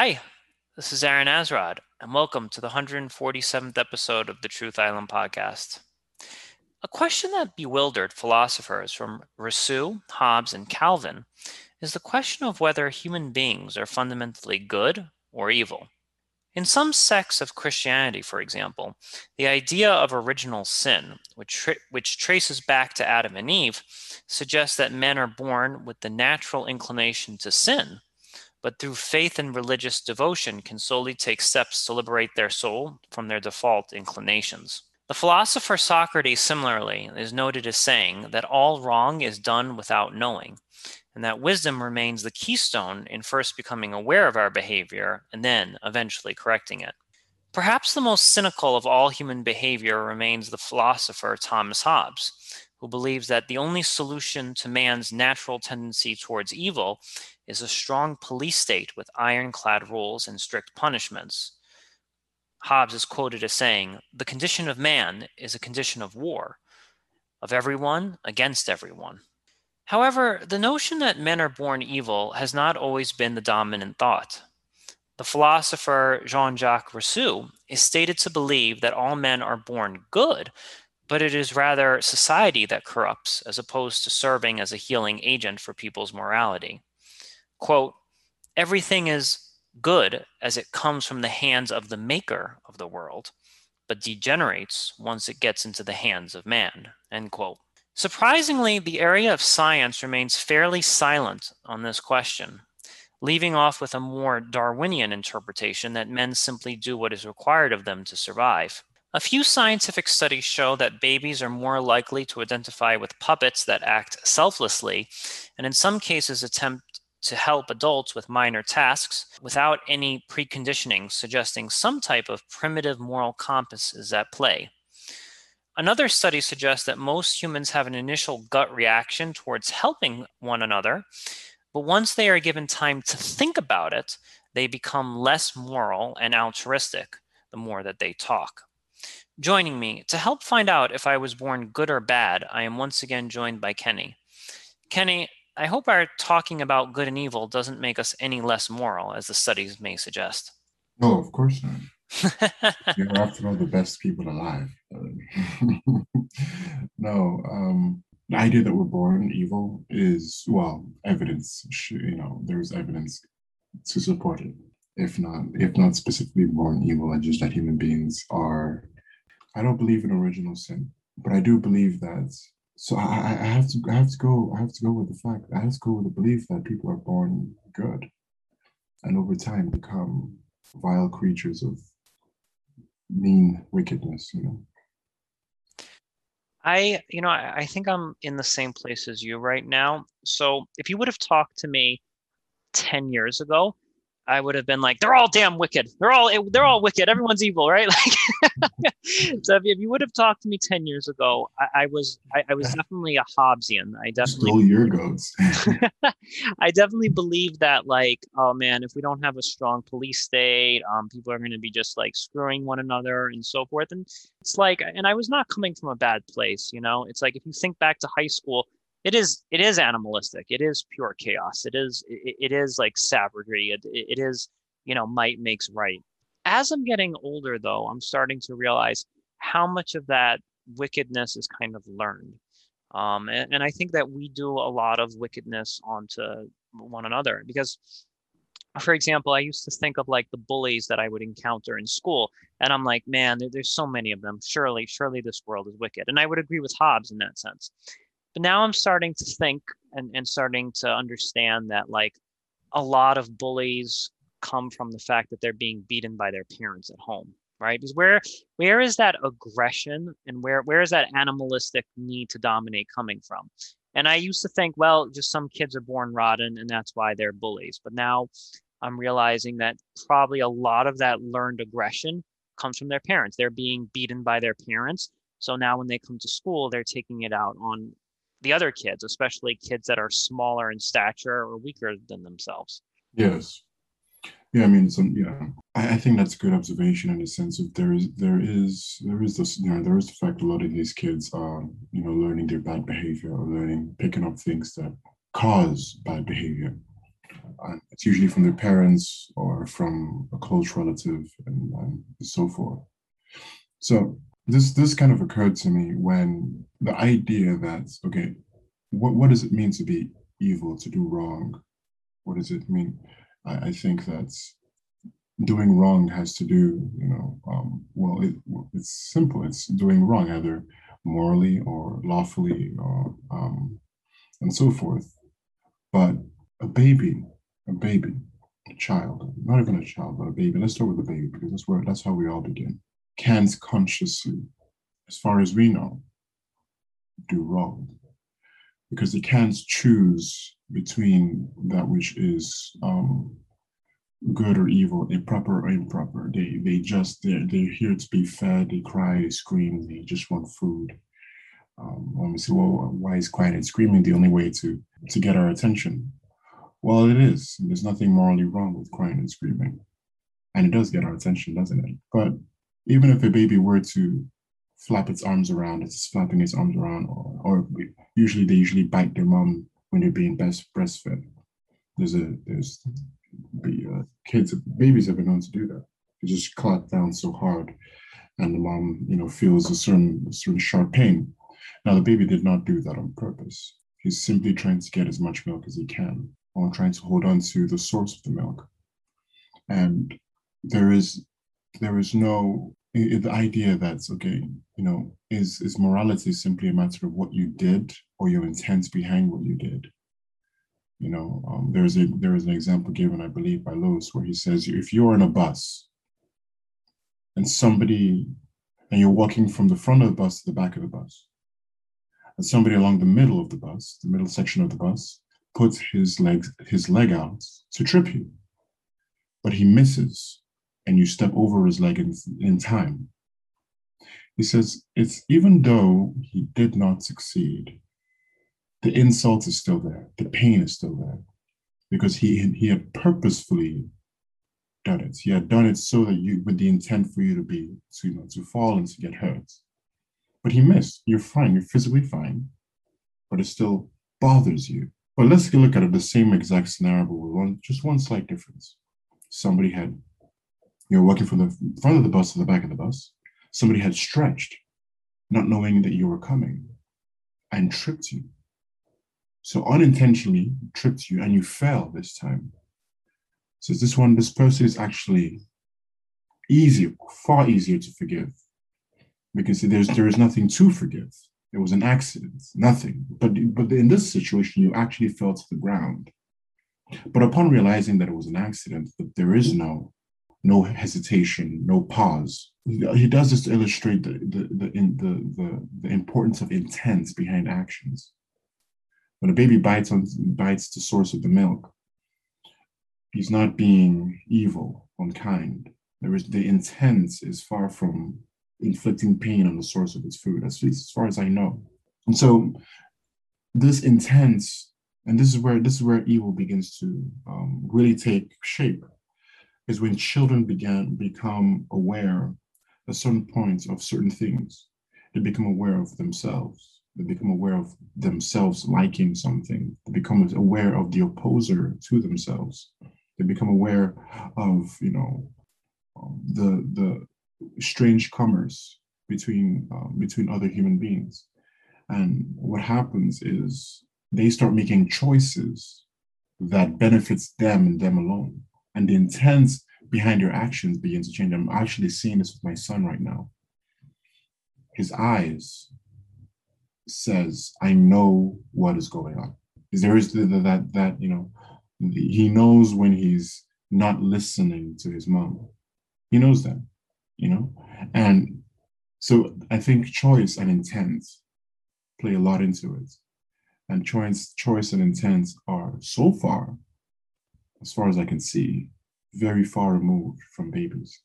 Hi, this is Aaron Azrod, and welcome to the 147th episode of the Truth Island podcast. A question that bewildered philosophers from Rousseau, Hobbes, and Calvin is the question of whether human beings are fundamentally good or evil. In some sects of Christianity, for example, the idea of original sin, which, tra- which traces back to Adam and Eve, suggests that men are born with the natural inclination to sin, but through faith and religious devotion can solely take steps to liberate their soul from their default inclinations. The philosopher Socrates, similarly, is noted as saying that all wrong is done without knowing, and that wisdom remains the keystone in first becoming aware of our behavior and then eventually correcting it. Perhaps the most cynical of all human behavior remains the philosopher Thomas Hobbes, who believes that the only solution to man's natural tendency towards evil is a strong police state with ironclad rules and strict punishments. Hobbes is quoted as saying, The condition of man is a condition of war, of everyone against everyone. However, the notion that men are born evil has not always been the dominant thought. The philosopher Jean Jacques Rousseau is stated to believe that all men are born good, but it is rather society that corrupts as opposed to serving as a healing agent for people's morality. Quote, everything is good as it comes from the hands of the maker of the world, but degenerates once it gets into the hands of man, end quote. Surprisingly, the area of science remains fairly silent on this question, leaving off with a more Darwinian interpretation that men simply do what is required of them to survive. A few scientific studies show that babies are more likely to identify with puppets that act selflessly, and in some cases attempt to help adults with minor tasks without any preconditioning, suggesting some type of primitive moral compass is at play. Another study suggests that most humans have an initial gut reaction towards helping one another, but once they are given time to think about it, they become less moral and altruistic the more that they talk. Joining me to help find out if I was born good or bad, I am once again joined by Kenny. Kenny, I hope our talking about good and evil doesn't make us any less moral, as the studies may suggest. No, of course not. You're after all the best people alive. no, um, the idea that we're born evil is well, evidence. You know, there's evidence to support it. If not, if not specifically born evil, and just that human beings are. I don't believe in original sin, but I do believe that. So I, I have to, I have to go, I have to go with the fact, I have to go with the belief that people are born good, and over time become vile creatures of mean wickedness, you know. I, you know, I, I think I'm in the same place as you right now. So if you would have talked to me 10 years ago, I would have been like, they're all damn wicked. They're all they're all wicked. Everyone's evil, right? Like, so if, if, you would have talked to me ten years ago, I, I was I, I, was definitely a Hobbesian. I definitely stole your goats. I definitely believe that, like, oh man, if we don't have a strong police state, um, people are going to be just like screwing one another and so forth. And it's like, and I was not coming from a bad place, you know. It's like if you think back to high school it is it is animalistic. It is pure chaos. It is it, it is like savagery. It, it is you know might makes right. As i'm getting older though i'm starting to realize how much of that wickedness is kind of learned. Um, and, and i think that we do a lot of wickedness onto one another because for example i used to think of like the bullies that i would encounter in school and i'm like man there, there's so many of them. Surely surely this world is wicked. And i would agree with hobbes in that sense but now I'm starting to think and, and starting to understand that like a lot of bullies come from the fact that they're being beaten by their parents at home right? Because where where is that aggression and where where is that animalistic need to dominate coming from? And i used to think well just some kids are born rotten and that's why they're bullies. But now i'm realizing that probably a lot of that learned aggression comes from their parents. They're being beaten by their parents. So now when they come to school they're taking it out on the other kids, especially kids that are smaller in stature or weaker than themselves. Yes. Yeah, I mean, some, yeah, I, I think that's a good observation in the sense of there is, there is, there is this, you know, there is the fact a lot of these kids are, you know, learning their bad behavior or learning, picking up things that cause bad behavior. and it's usually from their parents or from a close relative and, and so forth. So this this kind of occurred to me when the idea that okay, what what does it mean to be evil, to do wrong? What does it mean? I, I think that doing wrong has to do, you know, um, well, it, it's simple. It's doing wrong either morally or lawfully or um, and so forth. But a baby, a baby, a child, not even a child, but a baby. Let's start with the baby because that's where that's how we all begin. Can't consciously, as far as we know, do wrong because they can't choose between that which is um, good or evil, improper or improper. They they just they're, they're here to be fed. They cry, they scream, they just want food. Um, when we say, well, why is crying and screaming the only way to to get our attention? Well, it is. There's nothing morally wrong with crying and screaming, and it does get our attention, doesn't it? But even if a baby were to flap its arms around, it's flapping its arms around, or, or usually they usually bite their mom when they're being best breastfed. There's a there's the uh, kids babies have been known to do that. They just clot down so hard, and the mom you know feels a certain a certain sharp pain. Now the baby did not do that on purpose. He's simply trying to get as much milk as he can, or trying to hold on to the source of the milk. And there is there is no the idea that's okay you know is is morality simply a matter of what you did or your intent behind what you did? You know um, there's a there is an example given i believe by lewis where he says if you're in a bus and somebody and you're walking from the front of the bus to the back of the bus and somebody along the middle of the bus the middle section of the bus puts his legs his leg out to trip you but he misses and you step over his leg in, in time. He says, it's even though he did not succeed, the insult is still there, the pain is still there, because he, he had purposefully done it. He had done it so that you, with the intent for you to be, to, you know, to fall and to get hurt. But he missed. You're fine, you're physically fine, but it still bothers you. But let's look at it the same exact scenario, but with one, just one slight difference. Somebody had you were walking from the front of the bus to the back of the bus. Somebody had stretched, not knowing that you were coming, and tripped you. So unintentionally tripped you, and you fell this time. So this one, this person is actually easier, far easier to forgive, because there's there is nothing to forgive. It was an accident, nothing. But but in this situation, you actually fell to the ground. But upon realizing that it was an accident, that there is no no hesitation, no pause. He does this to illustrate the, the, the, the, the, the importance of intent behind actions. When a baby bites on bites the source of the milk, he's not being evil, unkind. There is the intent is far from inflicting pain on the source of his food, as, as far as I know. And so this intent, and this is where this is where evil begins to um, really take shape is when children began become aware at certain points of certain things. They become aware of themselves. They become aware of themselves liking something. They become aware of the opposer to themselves. They become aware of, you know, um, the the strange commerce between um, between other human beings. And what happens is they start making choices that benefits them and them alone and the behind your actions begins to change. I'm actually seeing this with my son right now. His eyes says, "I know what is going on." Is there is that that you know he knows when he's not listening to his mom. He knows that, you know, and so I think choice and intent play a lot into it. And choice, choice and intent are so far as far as I can see, very far removed from babies.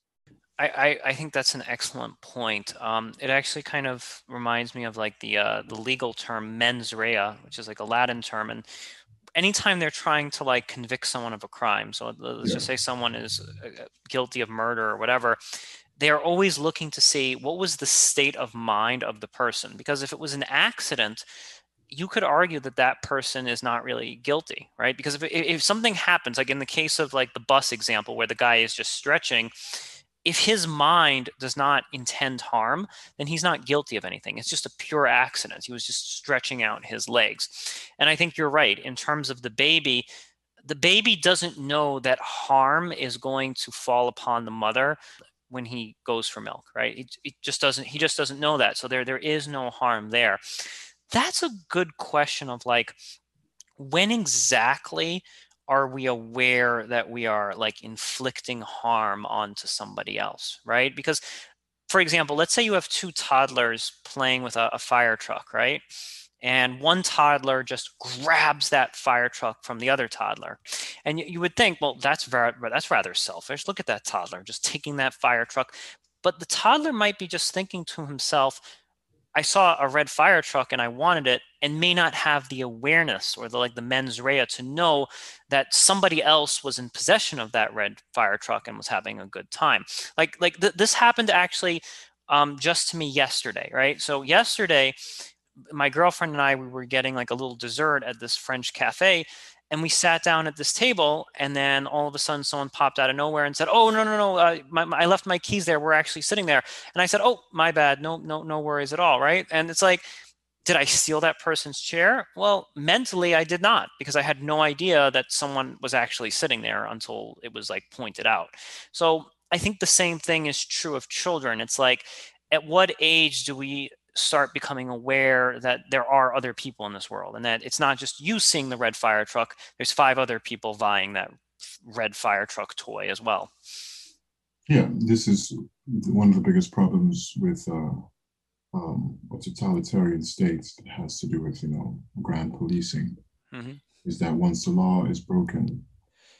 I, I, I think that's an excellent point. Um, it actually kind of reminds me of like the uh, the legal term mens rea, which is like a Latin term, and anytime they're trying to like convict someone of a crime, so let's yeah. just say someone is uh, uh, guilty of murder or whatever, they are always looking to see what was the state of mind of the person, because if it was an accident, you could argue that that person is not really guilty, right? Because if, if something happens, like in the case of like the bus example where the guy is just stretching, if his mind does not intend harm, then he's not guilty of anything. It's just a pure accident. He was just stretching out his legs. And I think you're right. In terms of the baby, the baby doesn't know that harm is going to fall upon the mother when he goes for milk, right? It, it just doesn't, he just doesn't know that. So there, there is no harm there. That's a good question of like, when exactly are we aware that we are like inflicting harm onto somebody else, right? Because, for example, let's say you have two toddlers playing with a, a fire truck, right? and one toddler just grabs that fire truck from the other toddler and you, you would think well that's very that's rather selfish look at that toddler just taking that fire truck but the toddler might be just thinking to himself I saw a red fire truck and I wanted it and may not have the awareness or the like the mens rea to know that somebody else was in possession of that red fire truck and was having a good time. Like like th- this happened actually um, just to me yesterday, right? So yesterday, my girlfriend and I we were getting like a little dessert at this French cafe, and we sat down at this table and then all of a sudden someone popped out of nowhere and said oh no no no uh, my, my, i left my keys there. We're actually sitting there. And i said oh my bad. No no no worries at all right? And it's like did i steal that person's chair? Well mentally i did not because i had no idea that someone was actually sitting there until it was like pointed out. So i think the same thing is true of children. It's like at what age do we start becoming aware that there are other people in this world and that it's not just you seeing the red fire truck there's five other people vying that red fire truck toy as well. Yeah this is one of the biggest problems with uh, um, totalitarian states that has to do with you know grand policing. Mm-hmm. is that once the law is broken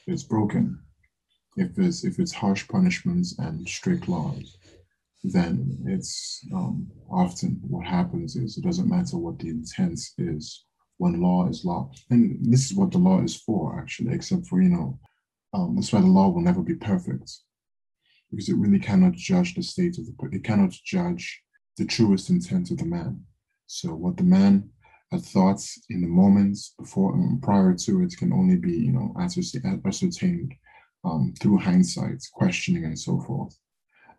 it's broken. If it's if it's harsh punishments and strict laws then it's um, often what happens is it doesn't matter what the intent is when law is law. And this is what the law is for, actually, except for, you know, um, that's why the law will never be perfect because it really cannot judge the state of the, it cannot judge the truest intent of the man. So what the man had thought in the moments before and prior to it can only be, you know, ascertained um, through hindsight, questioning, and so forth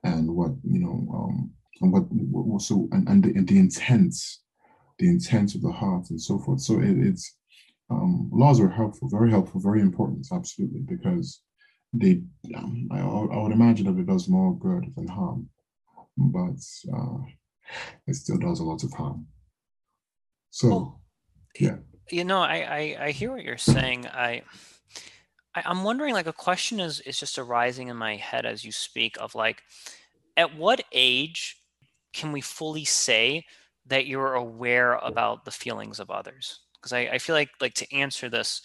and what you know um, and what, also and, and the, and the intent the intent of the heart and so forth. So it, it's um, laws are helpful very helpful very important absolutely because they um, I, I would imagine that it does more good than harm but uh, it still does a lot of harm. So yeah. you know I, I i hear what you're saying. I I, am wondering, like, a question is is just arising in my head as you speak of like, at what age can we fully say that you're aware about the feelings of others? Because I, I feel like like to answer this,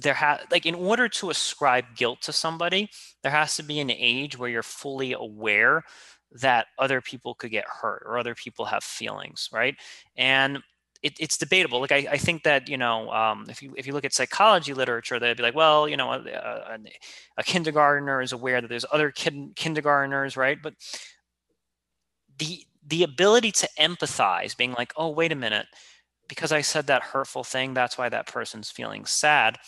there ha like in order to ascribe guilt to somebody, there has to be an age where you're fully aware that other people could get hurt or other people have feelings, right? And it, it's debatable. Like I, I think that you know, um, if you if you look at psychology literature, they'd be like, well, you know, a, a, a kindergartner is aware that there's other kid, kindergartners, right? But the the ability to empathize, being like, oh, wait a minute, because I said that hurtful thing, that's why that person's feeling sad.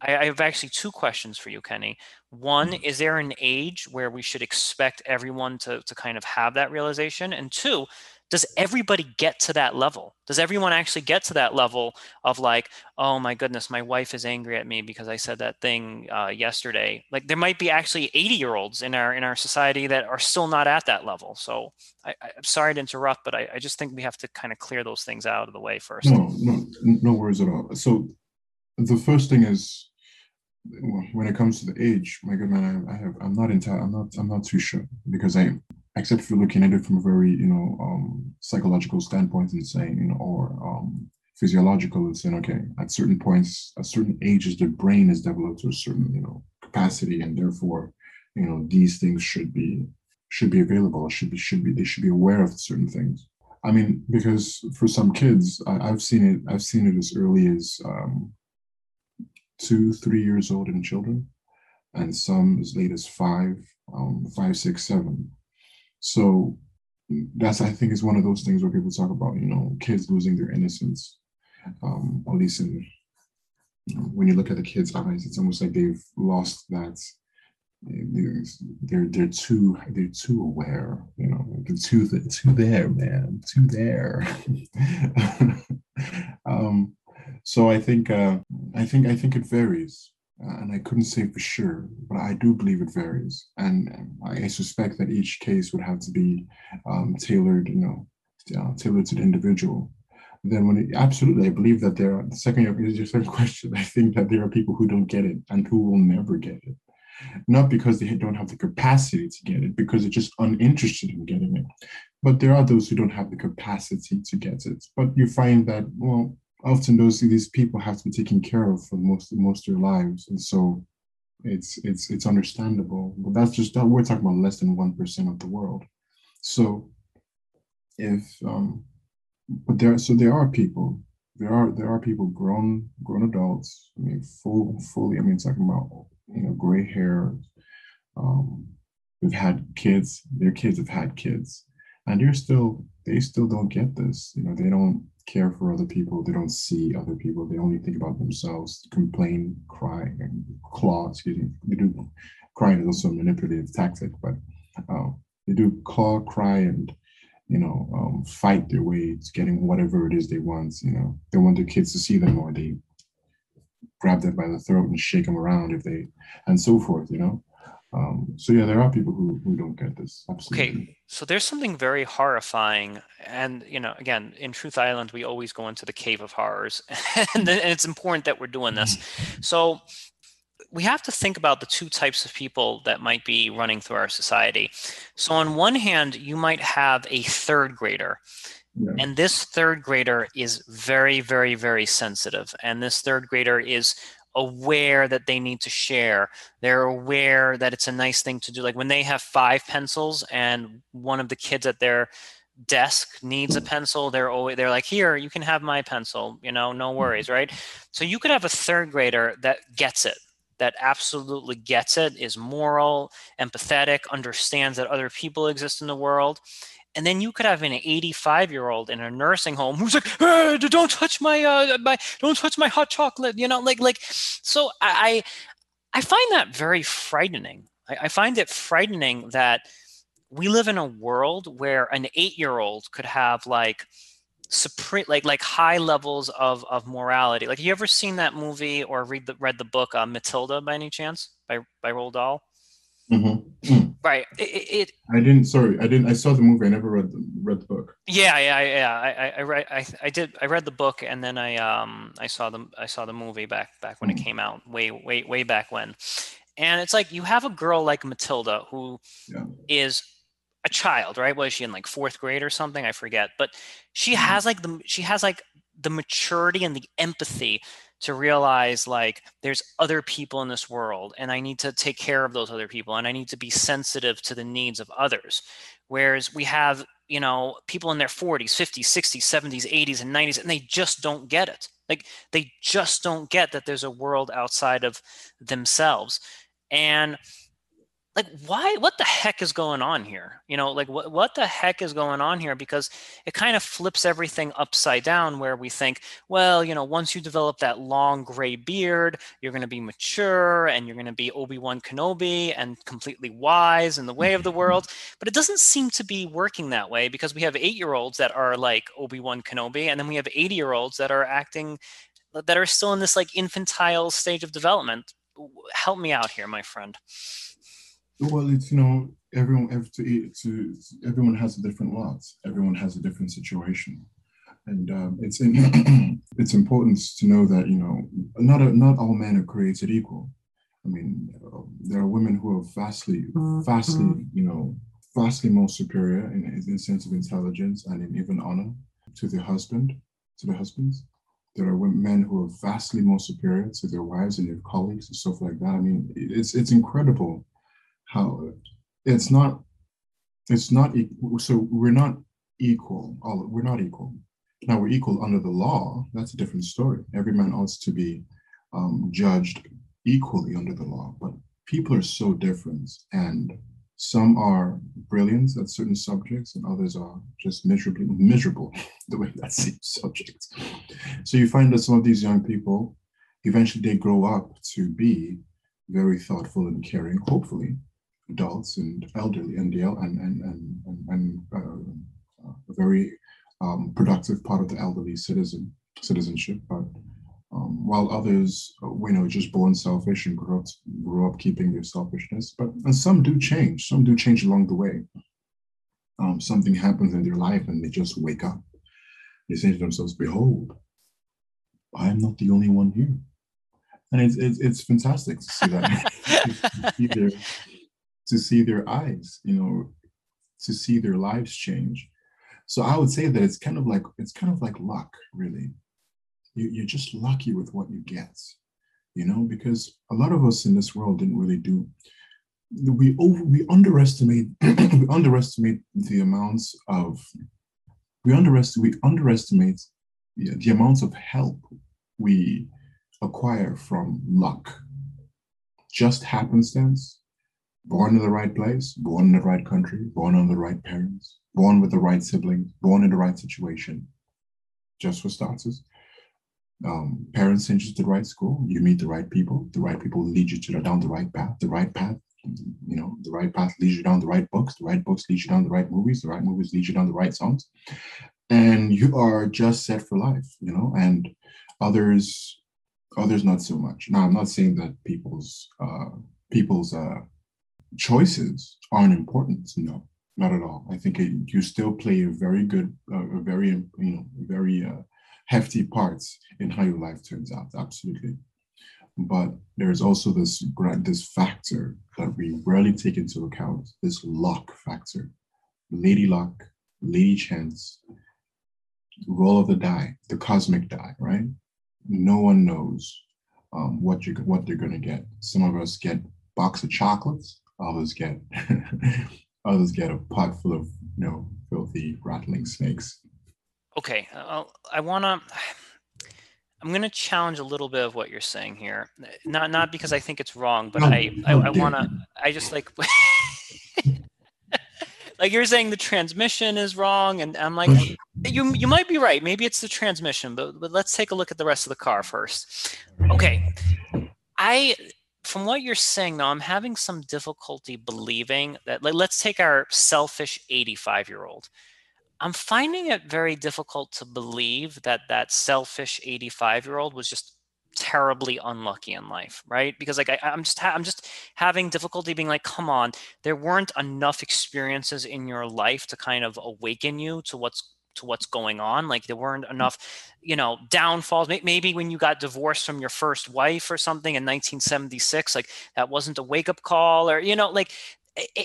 I, I have actually two questions for you, Kenny. One, mm-hmm. is there an age where we should expect everyone to to kind of have that realization? And two, does everybody get to that level? Does everyone actually get to that level of like oh my goodness my wife is angry at me because i said that thing uh, yesterday. Like there might be actually 80 year olds in our in our society that are still not at that level. So I, am sorry to interrupt but I, I just think we have to kind of clear those things out of the way first. No no no worries at all. So the first thing is when it comes to the age my good man i, I have i'm not entirely i'm not i'm not too sure because i except if you're looking at it from a very, you know, um, psychological standpoint and saying, you know, or um, physiological and saying, okay, at certain points, at certain ages, the brain is developed to a certain, you know, capacity, and therefore, you know, these things should be should be available. Should be should be they should be aware of certain things. I mean, because for some kids, I, have seen it. I've seen it as early as um, two, three years old in children, and some as late as five, um, five, six, seven. So that's I think is one of those things where people talk about, you know, kids losing their innocence. um, at least in when you look at the kids' eyes, it's almost like they've lost that. They're they're too they're too aware, you know. They're too too there, man, too there. um, so I think uh, I think I think it varies, and I couldn't say for sure, but I do believe it varies, and I suspect that each case would have to be um, tailored, you know, uh, tailored to the individual. Then when it, absolutely i believe that there are the second is your second question i think that there are people who don't get it and who will never get it. Not because they don't have the capacity to get it because they're just uninterested in getting it but there are those who don't have the capacity to get it. But you find that well often those these people have to be taken care of for most most of their lives. And so it's it's it's understandable. But that's just that we're talking about less than 1% of the world. So if um but there so there are people there are there are people grown grown adults i mean full fully i mean talking about you know gray hair um who've had kids their kids have had kids and they're still they still don't get this you know they don't care for other people they don't see other people they only think about themselves complain cry and claw excuse me they do crying is also a manipulative tactic but uh, they do claw cry and you know, um, fight their way to getting whatever it is they want. You know, they want their kids to see them or they grab them by the throat and shake them around if they, and so forth, you know. Um, so yeah, there are people who, who don't get this. Absolutely. Okay, so there's something very horrifying, and you know, again, in Truth Island, we always go into the cave of horrors, and, it's important that we're doing this. Mm-hmm. So we have to think about the two types of people that might be running through our society. So, on one hand, you might have a third grader. Yeah. And this third grader is very, very, very sensitive. And this third grader is aware that they need to share. They're aware that it's a nice thing to do. Like when they have five pencils and one of the kids at their desk needs a pencil, they're always they're like, here, you can have my pencil, you know, no mm-hmm. worries, right? So you could have a third grader that gets it that absolutely gets it, is moral, empathetic, understands that other people exist in the world. And then you could have an 85 year old in a nursing home who's like, hey, "Don't touch my, uh, my, don't touch my hot chocolate," you know, like, like. So I, I find that very frightening. I, I find it frightening that we live in a world where an eight year old could have like supreme like like high levels of of morality like you ever seen that movie or read the read the book uh, matilda by any chance by by roald dahl mm-hmm. mm. right it, it, i didn't sorry i didn't i saw the movie i never read the read the book yeah yeah yeah i i read i, I did i read the book and then i um i saw the i saw the movie back back when mm. it came out way way way back when and it's like you have a girl like matilda who yeah. is a child, right? Was she in like fourth grade or something? I forget. But she mm-hmm. has like the she has like the maturity and the empathy to realize like there's other people in this world and I need to take care of those other people and I need to be sensitive to the needs of others. Whereas we have, you know, people in their 40s, 50s, 60s, 70s, 80s, and 90s, and they just don't get it. Like they just don't get that there's a world outside of themselves. And like why what the heck is going on here? You know like what, what the heck is going on here? Because it kind of flips everything upside down where we think well you know once you develop that long gray beard you're going to be mature and you're going to be obi-wan kenobi and completely wise in the way of the world. But it doesn't seem to be working that way because we have eight year olds that are like obi-wan kenobi and then we have 80 year olds that are acting that are still in this like infantile stage of development. Help me out here my friend well, it's you know everyone to, to everyone has a different lot. Everyone has a different situation, and um, it's in, it's important to know that you know not a, not all men are created equal. I mean, there are women who are vastly, vastly, mm-hmm. you know, vastly more superior in, in sense of intelligence and in even honor to their husband, to their husbands. There are men who are vastly more superior to their wives and their colleagues and stuff like that. I mean, it's it's incredible how it's not it's not so we're not equal all we're not equal. Now we're equal under the law. That's a different story. Every man ought to be um, judged equally under the law. But people are so different and some are brilliant at certain subjects and others are just miserably miserable the way that same subject so you find that some of these young people eventually they grow up to be very thoughtful and caring hopefully adults and elderly and and and and, and, and uh, a very um, productive part of the elderly citizen citizenship but um, while others, uh, you know, just born selfish and grow up, grow up keeping their selfishness. But and some do change. Some do change along the way. Um, something happens in their life and they just wake up. They say to themselves, "Behold, I am not the only one here," and it's it's, it's fantastic to see that. their, to see their eyes, you know, to see their lives change. So I would say that it's kind of like it's kind of like luck, really you, you're just lucky with what you get, you know, because a lot of us in this world didn't really do. We over we underestimate we underestimate the amounts of we underestimate we underestimate the, the amounts of help we acquire from luck. Just happenstance, born in the right place, born in the right country, born on the right parents, born with the right siblings, born in the right situation, just for starters um, parents send you to the right school, you meet the right people, the right people lead you to the, down the right path, the right path, you know, the right path leads you down the right books, the right books lead you down the right movies, the right movies lead you down the right songs. And you are just set for life, you know, and others, others not so much. Now, I'm not saying that people's uh, people's uh, choices aren't important. No, not at all. I think it, you still play a very good, uh, a very, you know, very uh, hefty parts in how your life turns out, absolutely. But there's also this this factor that we rarely take into account, this luck factor. Lady luck, lady chance, roll of the die, the cosmic die, right? No one knows um, what you what they're gonna get. Some of us get box of chocolates, others get others get a pot full of you know filthy rattling snakes okay, uh, I want to. I'm going to challenge a little bit of what you're saying here. Not not because I think it's wrong, but I I, I want to. I just like. like you're saying the transmission is wrong, and I'm like, you you might be right. Maybe it's the transmission, but but let's take a look at the rest of the car first. Okay, I from what you're saying though, I'm having some difficulty believing that. Like, let's take our selfish 85 year old I'm finding it very difficult to believe that that selfish 85 year old was just terribly unlucky in life, right? Because like I, am just ha- I'm just having difficulty being like, come on, there weren't enough experiences in your life to kind of awaken you to what's to what's going on. Like there weren't mm. enough, you know, downfalls. Maybe when you got divorced from your first wife or something in 1976, like that wasn't a wake up call, or you know, like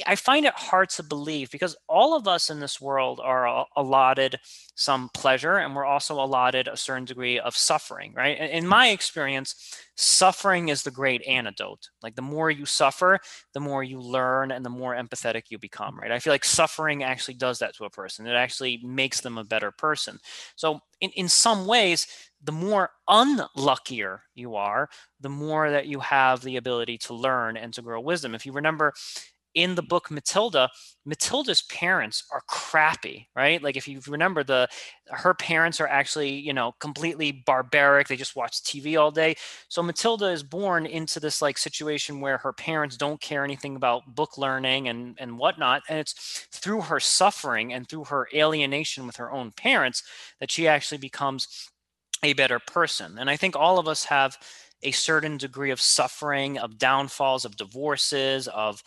I find it hard to believe because all of us in this world are allotted some pleasure and we're also allotted a certain degree of suffering, right? In my experience, suffering is the great antidote. Like the more you suffer, the more you learn and the more empathetic you become, right? I feel like suffering actually does that to a person. It actually makes them a better person. So in, in some ways, the more unluckier you are, the more that you have the ability to learn and to grow wisdom. If you remember in the book Matilda, Matilda's parents are crappy, right? Like if you remember the her parents are actually, you know, completely barbaric. They just watch TV all day. So Matilda is born into this like situation where her parents don't care anything about book learning and and whatnot. And it's through her suffering and through her alienation with her own parents that she actually becomes a better person. And I think all of us have a certain degree of suffering, of downfalls, of divorces, of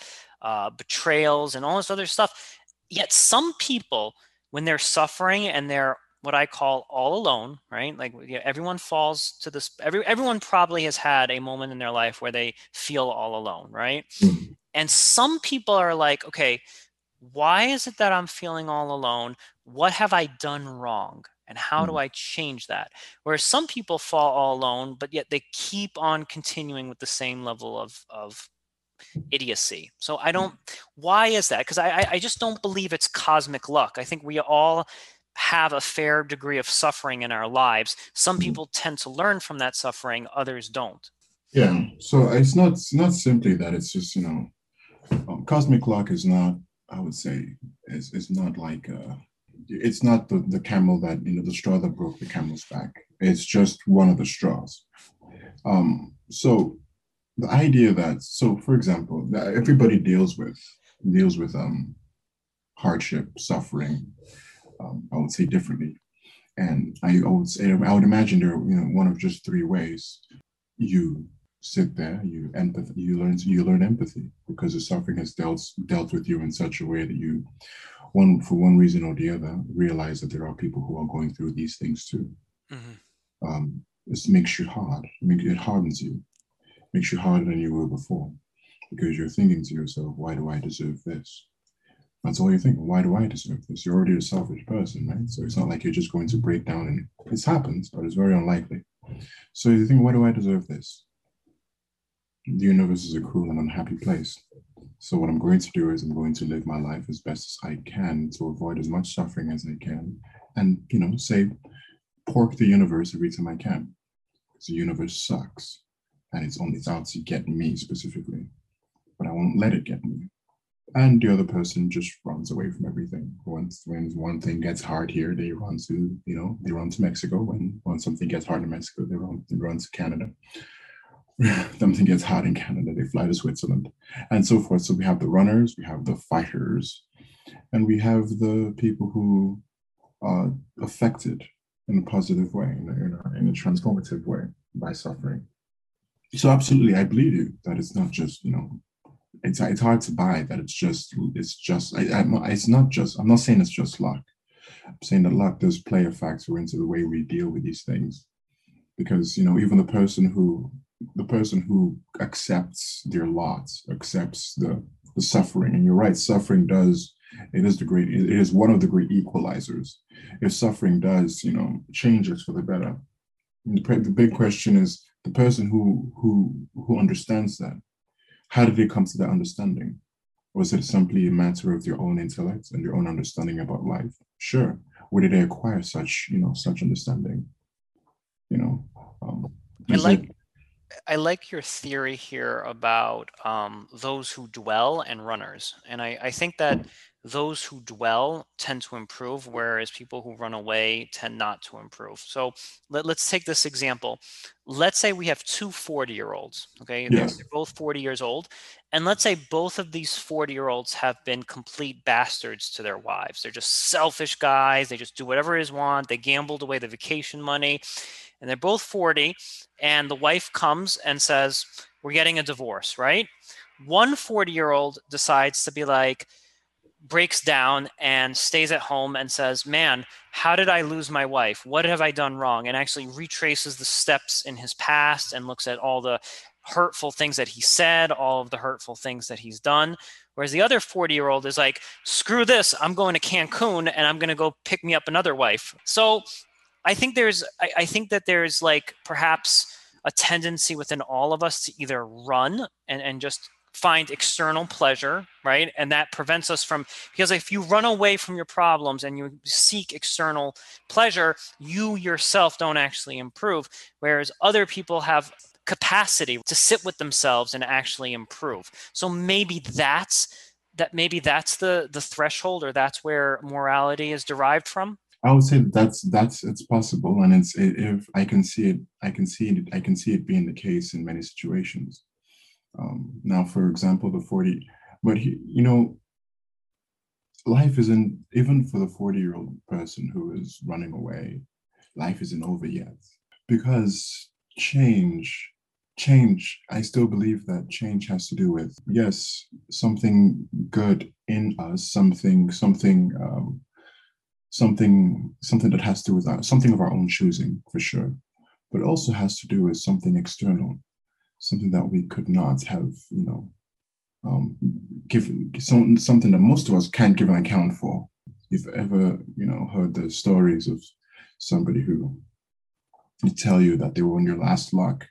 uh, betrayals, and all this other stuff. Yet some people, when they're suffering and they're what I call all alone, right? Like you know, everyone falls to this. Every everyone probably has had a moment in their life where they feel all alone, right? Mm-hmm. And some people are like, okay, why is it that I'm feeling all alone? What have I done wrong? And how mm-hmm. do I change that? Whereas some people fall all alone, but yet they keep on continuing with the same level of of idiocy. So I don't. Why is that? Because I I just don't believe it's cosmic luck. I think we all have a fair degree of suffering in our lives. Some mm-hmm. people tend to learn from that suffering, others don't. Yeah. So it's not it's not simply that it's just you know um, cosmic luck is not, I would say, is, is not like, uh, it's not the, the camel that, you know, the straw that broke the camel's back. It's just one of the straws. Um, so the idea that, so for example, that everybody deals with, deals with um, hardship, suffering, um, I would say differently. And I would say, I would imagine there, you know, one of just three ways you sit there, you empathy, you learn, you learn empathy because the suffering has dealt dealt with you in such a way that you, one for one reason or the other, realize that there are people who are going through these things too. Mm-hmm. Um, this makes you hard. It hardens you. Makes you harder than you were before, because you're thinking to yourself, "Why do I deserve this?" That's all you're thinking. Why do I deserve this? You're already a selfish person, right? So it's not like you're just going to break down and this happens, but it's very unlikely. So you think, why do I deserve this? The universe is a cruel and unhappy place. So what I'm going to do is I'm going to live my life as best as I can to avoid as much suffering as I can. And, you know, say, pork the universe every time I can. Because the universe sucks. And it's only it's out to get me specifically. But I won't let it get me and the other person just runs away from everything. Once when one thing gets hard here, they run to you know they run to Mexico. When when something gets hard in Mexico, they run they run to Canada. something gets hard in Canada, they fly to Switzerland, and so forth. So we have the runners, we have the fighters, and we have the people who are affected in a positive way, in a, in a transformative way by suffering. So absolutely, I believe you that it's not just you know it's it's hard to buy that it's just it's just I, I, it's not just I'm not saying it's just luck. I'm saying that luck does play a factor into the way we deal with these things, because you know even the person who the person who accepts their lot accepts the the suffering, and you're right, suffering does it is the great it is one of the great equalizers. If suffering does you know change us for the better, the, the big question is the person who who who understands that how did they come to that understanding? Was it simply a matter of their own intellect and their own understanding about life? Sure. Where did they acquire such, you know, such understanding? You know, um, I like it, I like your theory here about um, those who dwell and runners, and I, I think that those who dwell tend to improve, whereas people who run away tend not to improve. So let, us take this example. Let's say we have two 40 year olds, okay? They're both 40 years old. And let's say both of these 40 year olds have been complete bastards to their wives. They're just selfish guys. They just do whatever they want. They gambled away the vacation money. And they're both 40. And the wife comes and says, We're getting a divorce, right? One 40 year old decides to be like, breaks down and stays at home and says, Man, how did I lose my wife? What have I done wrong? And actually retraces the steps in his past and looks at all the hurtful things that he said, all of the hurtful things that he's done. Whereas the other 40 year old is like, Screw this, I'm going to Cancun and I'm going to go pick me up another wife. So I think there's, I, I think that there's like perhaps a tendency within all of us to either run and, and just find external pleasure, right? And that prevents us from, because if you run away from your problems and you seek external pleasure, you yourself don't actually improve. Whereas other people have capacity to sit with themselves and actually improve. So maybe that's that maybe that's the the threshold or that's where morality is derived from i would say that's that's it's possible and it's if i can see it i can see it i can see it being the case in many situations um, now, for example, the 40, but he, you know, life isn't, even for the 40 year old person who is running away, life isn't over yet. Because change, change, I still believe that change has to do with, yes, something good in us, something, something, um, something, something that has to do with our, something of our own choosing for sure, but also has to do with something external something that we could not have, you know, um, given some, something that most of us can't give an account for. You've ever, you know, heard the stories of somebody who tell you that they were on your last luck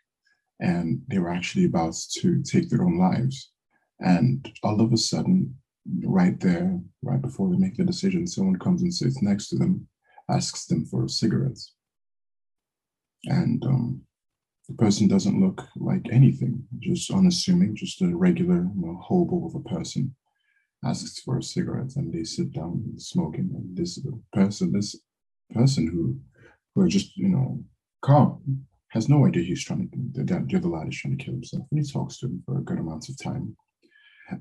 and they were actually about to take their own lives. And all of a sudden, right there, right before they make the decision, someone comes and sits next to them, asks them for cigarettes. And um, the person doesn't look like anything, just unassuming, just a regular you know, hobo of a person asks for a cigarette and they sit down smoking. And this person, this person who who are just, you know, calm, has no idea he's trying to, the, the other lad is trying to kill himself. And he talks to him for a good amount of time.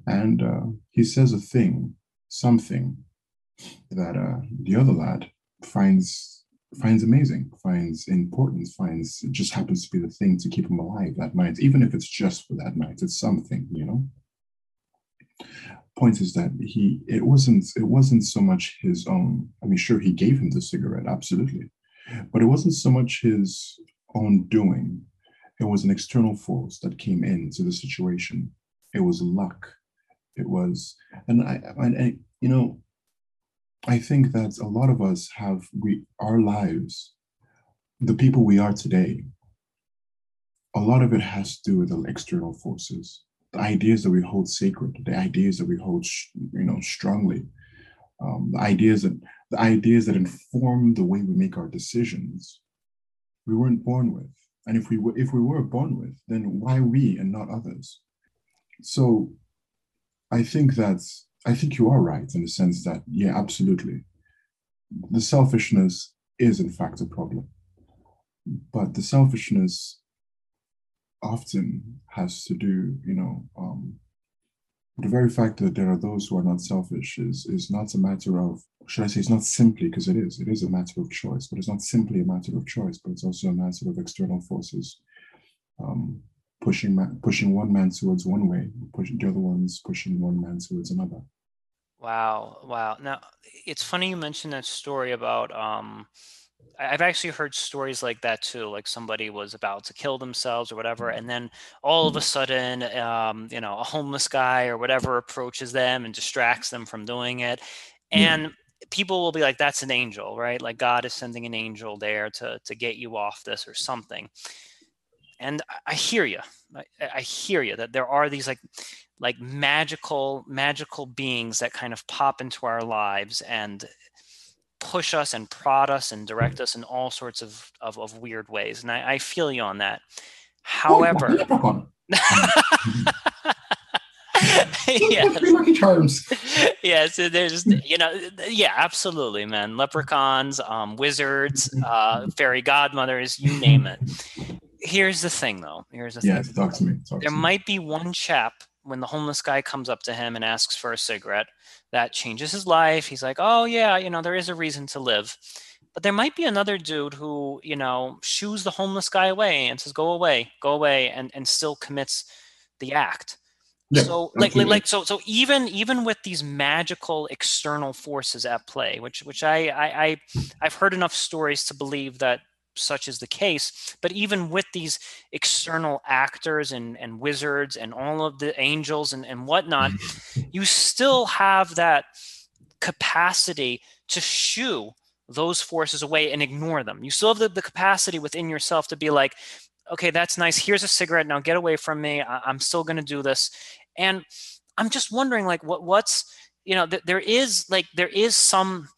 And uh, he says a thing, something that uh, the other lad finds finds amazing, finds important, finds it just happens to be the thing to keep him alive that night, even if it's just for that night. It's something, you know. Point is that he it wasn't it wasn't so much his own. I mean, sure, he gave him the cigarette, absolutely, but it wasn't so much his own doing. It was an external force that came into the situation. It was luck. It was, and I, I, you know, I think that a lot of us have we our lives, the people we are today. A lot of it has to do with the external forces, the ideas that we hold sacred, the ideas that we hold, you know, strongly, um, the ideas that the ideas that inform the way we make our decisions. We weren't born with, and if we were, if we were born with, then why we and not others? So, I think that's I think you are right in the sense that, yeah, absolutely. The selfishness is, in fact, a problem. But the selfishness often has to do, you know, um, the very fact that there are those who are not selfish is, is not a matter of, should I say, it's not simply, because it is, it is a matter of choice, but it's not simply a matter of choice, but it's also a matter of external forces um, pushing, man, pushing one man towards one way, pushing the other ones pushing one man towards another. Wow, wow. Now, it's funny you mentioned that story about um I- have actually heard stories like that too, like somebody was about to kill themselves or whatever, and then all of a sudden, um, you know, a homeless guy or whatever approaches them and distracts them from doing it. Yeah. And people will be like, that's an angel, right? Like God is sending an angel there to to get you off this or something. And I, hear you. I, I hear you that there are these like like magical magical beings that kind of pop into our lives and push us and prod us and direct us in all sorts of of, of weird ways and I, I, feel you on that. However yeah. Lucky charms. Yeah so there's you know yeah absolutely man. Leprechauns um, wizards uh, fairy godmothers you name it here's the thing though here's the yeah, thing talk to me talk there to me. might be one chap when the homeless guy comes up to him and asks for a cigarette, that changes his life. He's like, oh, yeah, you know, there is a reason to live. But there might be another dude who, you know, shoos the homeless guy away and says, go away, go away, and, and still commits the act. Yeah, so like, absolutely. like so so even even with these magical external forces at play which which I, I i i've heard enough stories to believe that such is the case. But even with these external actors and, and wizards and all of the angels and, and whatnot, mm-hmm. you still have that capacity to shoo those forces away and ignore them. You still have the, the capacity within yourself to be like, okay, that's nice. Here's a cigarette. Now get away from me. I, am still going to do this. And I'm just wondering, like, what what's you know, th- there is like there is some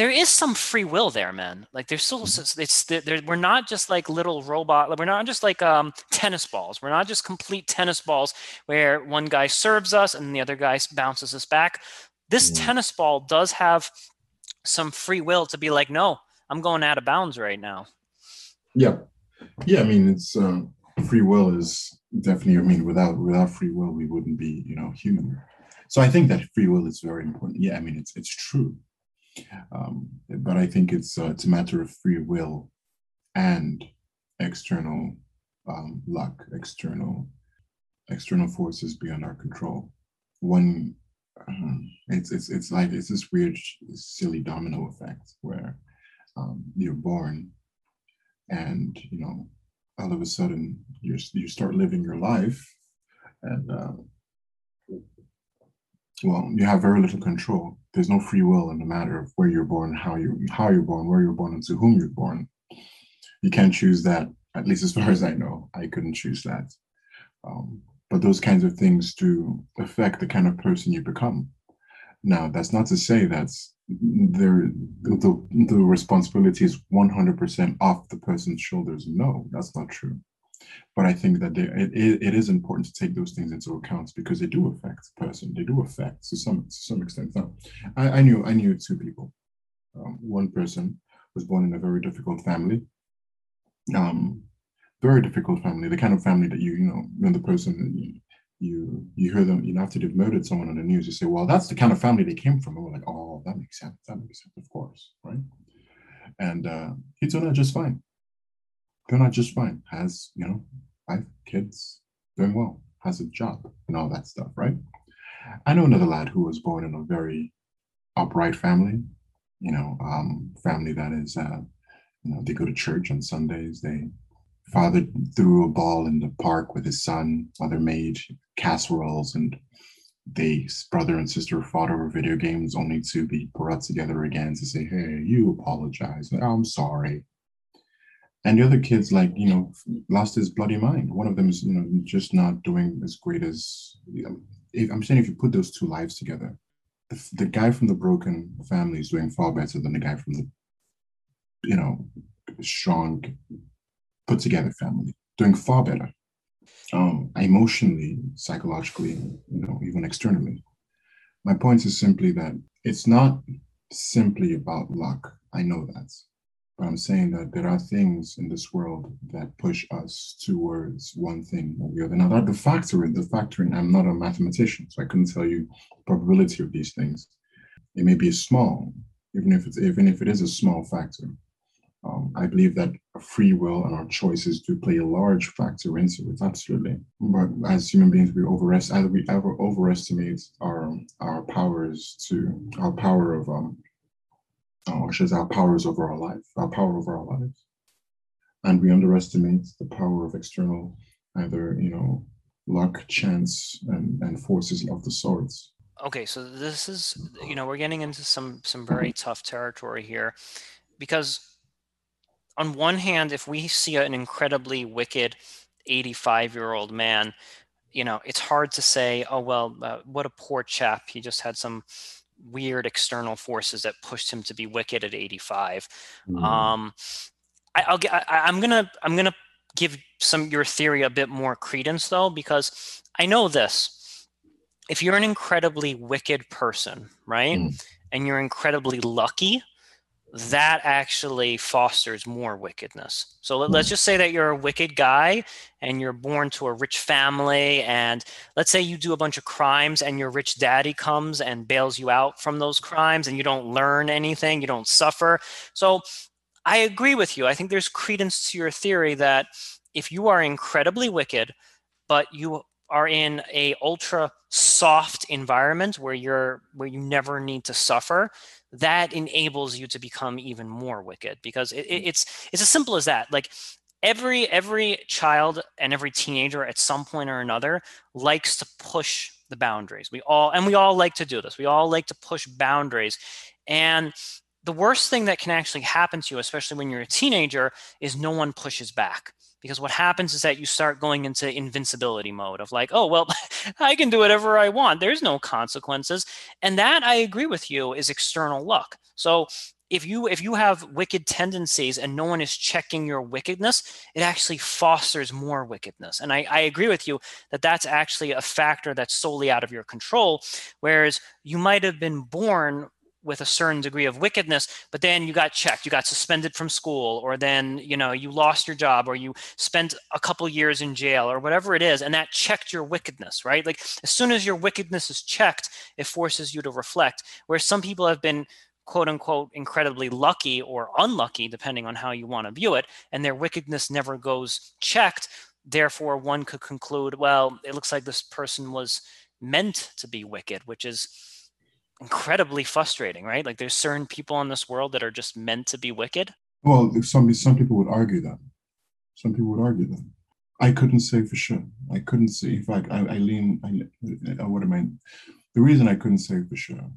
there is some free will there, man. Like there's still mm-hmm. it's there, we're not just like little robot. We're not just like um, tennis balls. We're not just complete tennis balls where one guy serves us and the other guy bounces us back. This mm. tennis ball does have some free will to be like, no, I'm going out of bounds right now. Yeah, yeah. I mean, it's um, free will is definitely. I mean, without without free will, we wouldn't be, you know, human. So I think that free will is very important. Yeah, I mean, it's it's true um, but I think it's uh, it's a matter of free will and external um, luck, external external forces beyond our control. One, um, it's it's it's like it's this weird, silly domino effect where um, you're born, and you know, all of a sudden you you start living your life, and uh, well, you have very little control. There's no free will in the matter of where you're born, how you how you're born, where you're born, and to whom you're born. You can't choose that. At least as far as I know, I couldn't choose that. Um, but those kinds of things do affect the kind of person you become. Now, that's not to say that there the, the responsibility is 100% off the person's shoulders no that's not true but i think that they, it, it is important to take those things into account because they do affect the person they do affect to some to some extent now i, I knew i knew two people um, one person was born in a very difficult family um very difficult family the kind of family that you you know when the person you, you you hear them, you know, after they've murdered someone on the news, you say, well, that's the kind of family they came from. And we're like, oh, that makes sense. That makes sense, of course, right? And uh, he turned out just fine. Turned out just fine. Has, you know, five kids, doing well, has a job and all that stuff, right? I know another lad who was born in a very upright family, you know, um, family that is, uh, you know, they go to church on Sundays, they father threw a ball in the park with his son. Mother made casseroles, and they brother and sister fought over video games, only to be brought together again to say, "Hey, you apologize. I'm sorry." And the other kids, like you know, lost his bloody mind. One of them is, you know, just not doing as great as. You know, if, I'm saying if you put those two lives together, the, the guy from the broken family is doing far better than the guy from the, you know, strong put together family, doing far better, um, emotionally, psychologically, you know, even externally. My point is simply that it's not simply about luck. I know that. But I'm saying that there are things in this world that push us towards one thing or the other. Now, that the factor, the factoring, I'm not a mathematician, so I couldn't tell you probability of these things. It may be small, even if it's even if it is a small factor. Um, I believe that free will and our choices do play a large factor into it, absolutely. But as human beings, we overestimate either we ever overestimate our our powers to our power of um, or should our powers over our life, our power over our lives, and we underestimate the power of external, either you know, luck, chance, and and forces of the sorts. Okay, so this is you know we're getting into some some very tough territory here, because on one hand, if we see an incredibly wicked 85 year old man, you know, it's hard to say, oh, well, uh, what a poor chap. He just had some weird external forces that pushed him to be wicked at 85. Mm. Um, I, I'll get, I, I'm going to, I'm going to give some, your theory a bit more credence though, because I know this, if you're an incredibly wicked person, right? Mm. And you're incredibly lucky, that actually fosters more wickedness. So let, us hmm. just say that you're a wicked guy and you're born to a rich family. And let's say you do a bunch of crimes and your rich daddy comes and bails you out from those crimes and you don't learn anything, you don't suffer. So I agree with you. I think there's credence to your theory that if you are incredibly wicked, but you are in a ultra soft environment where you're where you never need to suffer that enables you to become even more wicked because it, it, mm. it's it's as simple as that. Like every every child and every teenager at some point or another likes to push the boundaries. We all and we all like to do this. We all like to push boundaries. And the worst thing that can actually happen to you especially when you're a teenager is no one pushes back because what happens is that you start going into invincibility mode of like oh well i can do whatever i want. There's no consequences. And that i agree with you is external luck. So if you if you have wicked tendencies and no one is checking your wickedness it actually fosters more wickedness. And I, I agree with you that that's actually a factor that's solely out of your control whereas you might have been born with a certain degree of wickedness but then you got checked you got suspended from school or then you know you lost your job or you spent a couple years in jail or whatever it is and that checked your wickedness right? Like as soon as your wickedness is checked it forces you to reflect where some people have been quote unquote incredibly lucky or unlucky depending on how you want to view it and their wickedness never goes checked. Therefore one could conclude well it looks like this person was meant to be wicked which is incredibly frustrating, right? Like there's certain people in this world that are just meant to be wicked. Well, some some people would argue that. Some people would argue that. I couldn't say for sure. I couldn't say. In fact, I, I lean. I, what am I? The reason I couldn't say for sure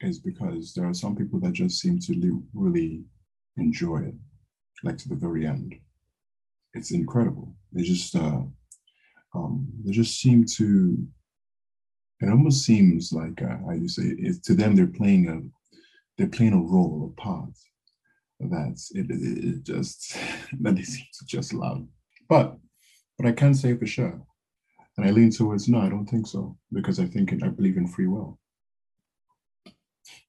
is because there are some people that just seem to really enjoy it, like to the very end. It's incredible. They just, uh, um, they just seem to it almost seems like uh, how you say it, to them they're playing a they're playing a role, a part That's it, it, it just that they seem to just love. But but I can say for sure, and I lean towards no, I don't think so because I think I believe in free will.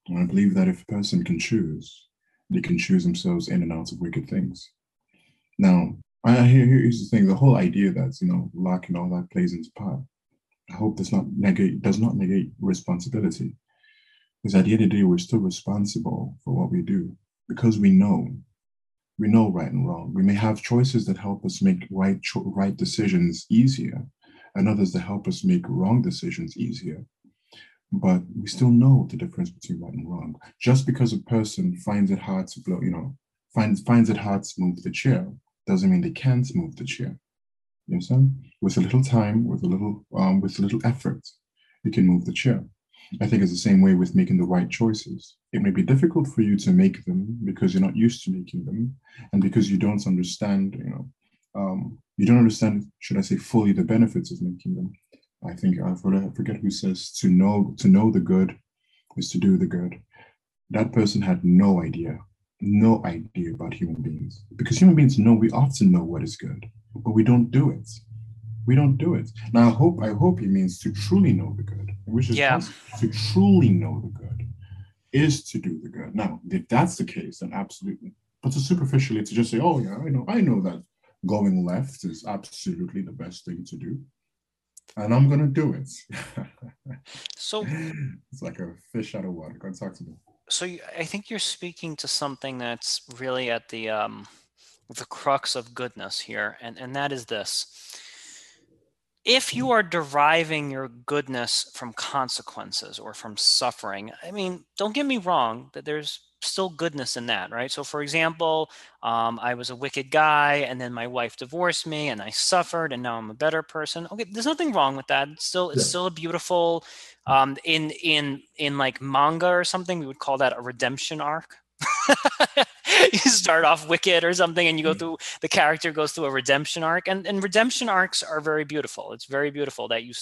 And I believe that if a person can choose, they can choose themselves in and out of wicked things. Now, I here's the thing: the whole idea that you know luck and all that plays into part. I hope does not negate does not negate responsibility, because at the end of the day, we're still responsible for what we do because we know, we know right and wrong. We may have choices that help us make right cho- right decisions easier, and others that help us make wrong decisions easier but we still know the difference between right and wrong. Just because a person finds it hard to blow, you know, finds finds it hard to move the chair, doesn't mean they can't move the chair. You understand? With a little time, with a little um, with a little effort, you can move the chair. I think it's the same way with making the right choices. It may be difficult for you to make them because you're not used to making them, and because you don't understand, you know, um, you don't understand, should I say, fully the benefits of making them. I think I forget who says to know to know the good is to do the good. That person had no idea, no idea about human beings because human beings know we often know what is good, but we don't do it. We don't do it. Now I hope I hope he means to truly know the good, which is yeah. to truly know the good is to do the good. Now, if that's the case, then absolutely. But to superficially to just say, oh yeah, I know, I know that going left is absolutely the best thing to do and I'm gonna do it. so it's like a fish out of water. Go talk to me. So I think you're speaking to something that's really at the um, the crux of goodness here, and and that is this: if you are deriving your goodness from consequences or from suffering, I mean, don't get me wrong, that there's still goodness in that, right? So, for example, um, I was a wicked guy, and then my wife divorced me, and I suffered, and now I'm a better person. Okay, there's nothing wrong with that. It's still, it's yeah. still a beautiful. Um, in in in like manga or something, we would call that a redemption arc. you start off wicked or something and you go mm. through the character goes through a redemption arc. And, and redemption arcs are very beautiful. It's very beautiful that you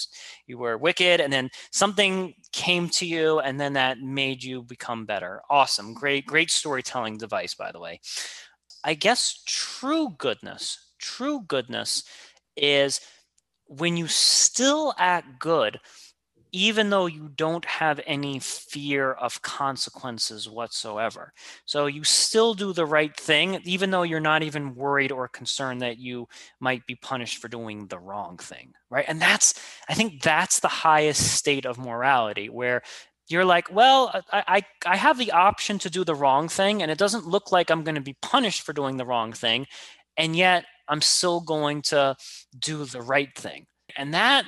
you were wicked and then something came to you and then that made you become better. Awesome. Great great storytelling device by the way. I guess true goodness true goodness is when you still act good even though you don't have any fear of consequences whatsoever. So you still do the right thing, even though you're not even worried or concerned that you might be punished for doing the wrong thing, right? And that's, I think that's the highest state of morality where you're like, well, I, I, I have the option to do the wrong thing, and it doesn't look like I'm going to be punished for doing the wrong thing. And yet I'm still going to do the right thing. And that,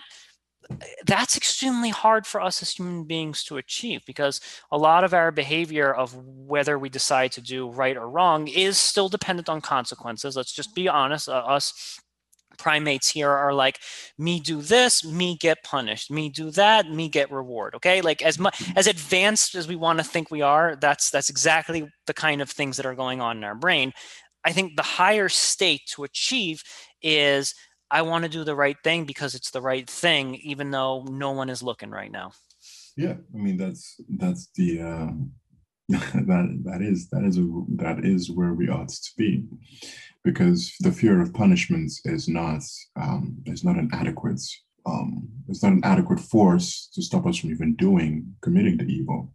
that's extremely hard for us as human beings to achieve because a lot of our behavior of whether we decide to do right or wrong is still dependent on consequences. Let's just be honest. Uh, us primates here are like me do this me get punished me do that me get reward okay like as much as advanced as we want to think we are that's that's exactly the kind of things that are going on in our brain i think the higher state to achieve is I want to do the right thing because it's the right thing, even though no one is looking right now. Yeah, I mean that's that's the uh, that that is that is a, that is where we ought to be, because the fear of punishments is not um, is not an adequate um, it's not an adequate force to stop us from even doing committing the evil.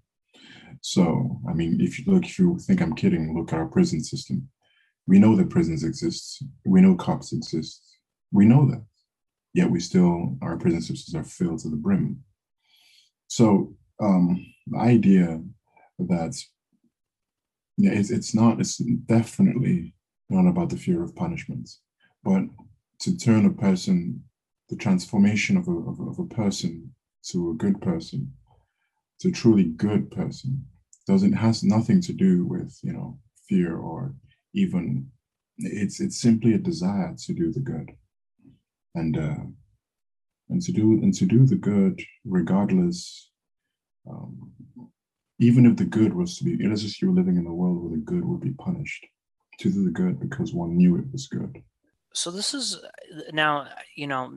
So I mean, if you look, if you think I'm kidding, look at our prison system. We know that prisons exist. We know cops exist we know that. Yet we still, our prison systems are filled to the brim. So um, the idea that yeah, it's, it's not, it's definitely not about the fear of punishment, but to turn a person, the transformation of a, of, of a person to a good person, to a truly good person, doesn't has nothing to do with you know fear or even it's it's simply a desire to do the good and uh, and to do and to do the good regardless um, even if the good was to be let's just you were living in a world where the good would be punished. To do the good because one knew it was good. So this is now you know